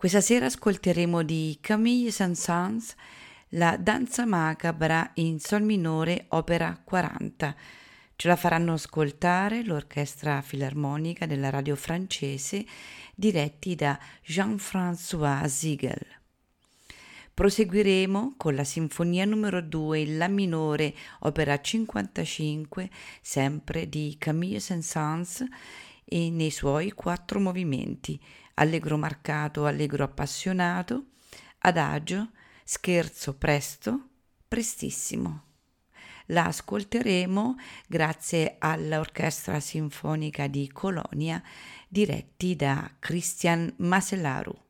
Questa sera ascolteremo di Camille Saint-Saëns la danza macabra in sol minore opera 40. Ce la faranno ascoltare l'orchestra filarmonica della radio francese diretti da Jean-François Ziegel. Proseguiremo con la sinfonia numero 2 in La minore opera 55 sempre di Camille Saint-Saëns e nei suoi quattro movimenti, allegro marcato, allegro appassionato, adagio, scherzo presto, prestissimo. La ascolteremo grazie all'Orchestra Sinfonica di Colonia diretti da Christian Maselaru.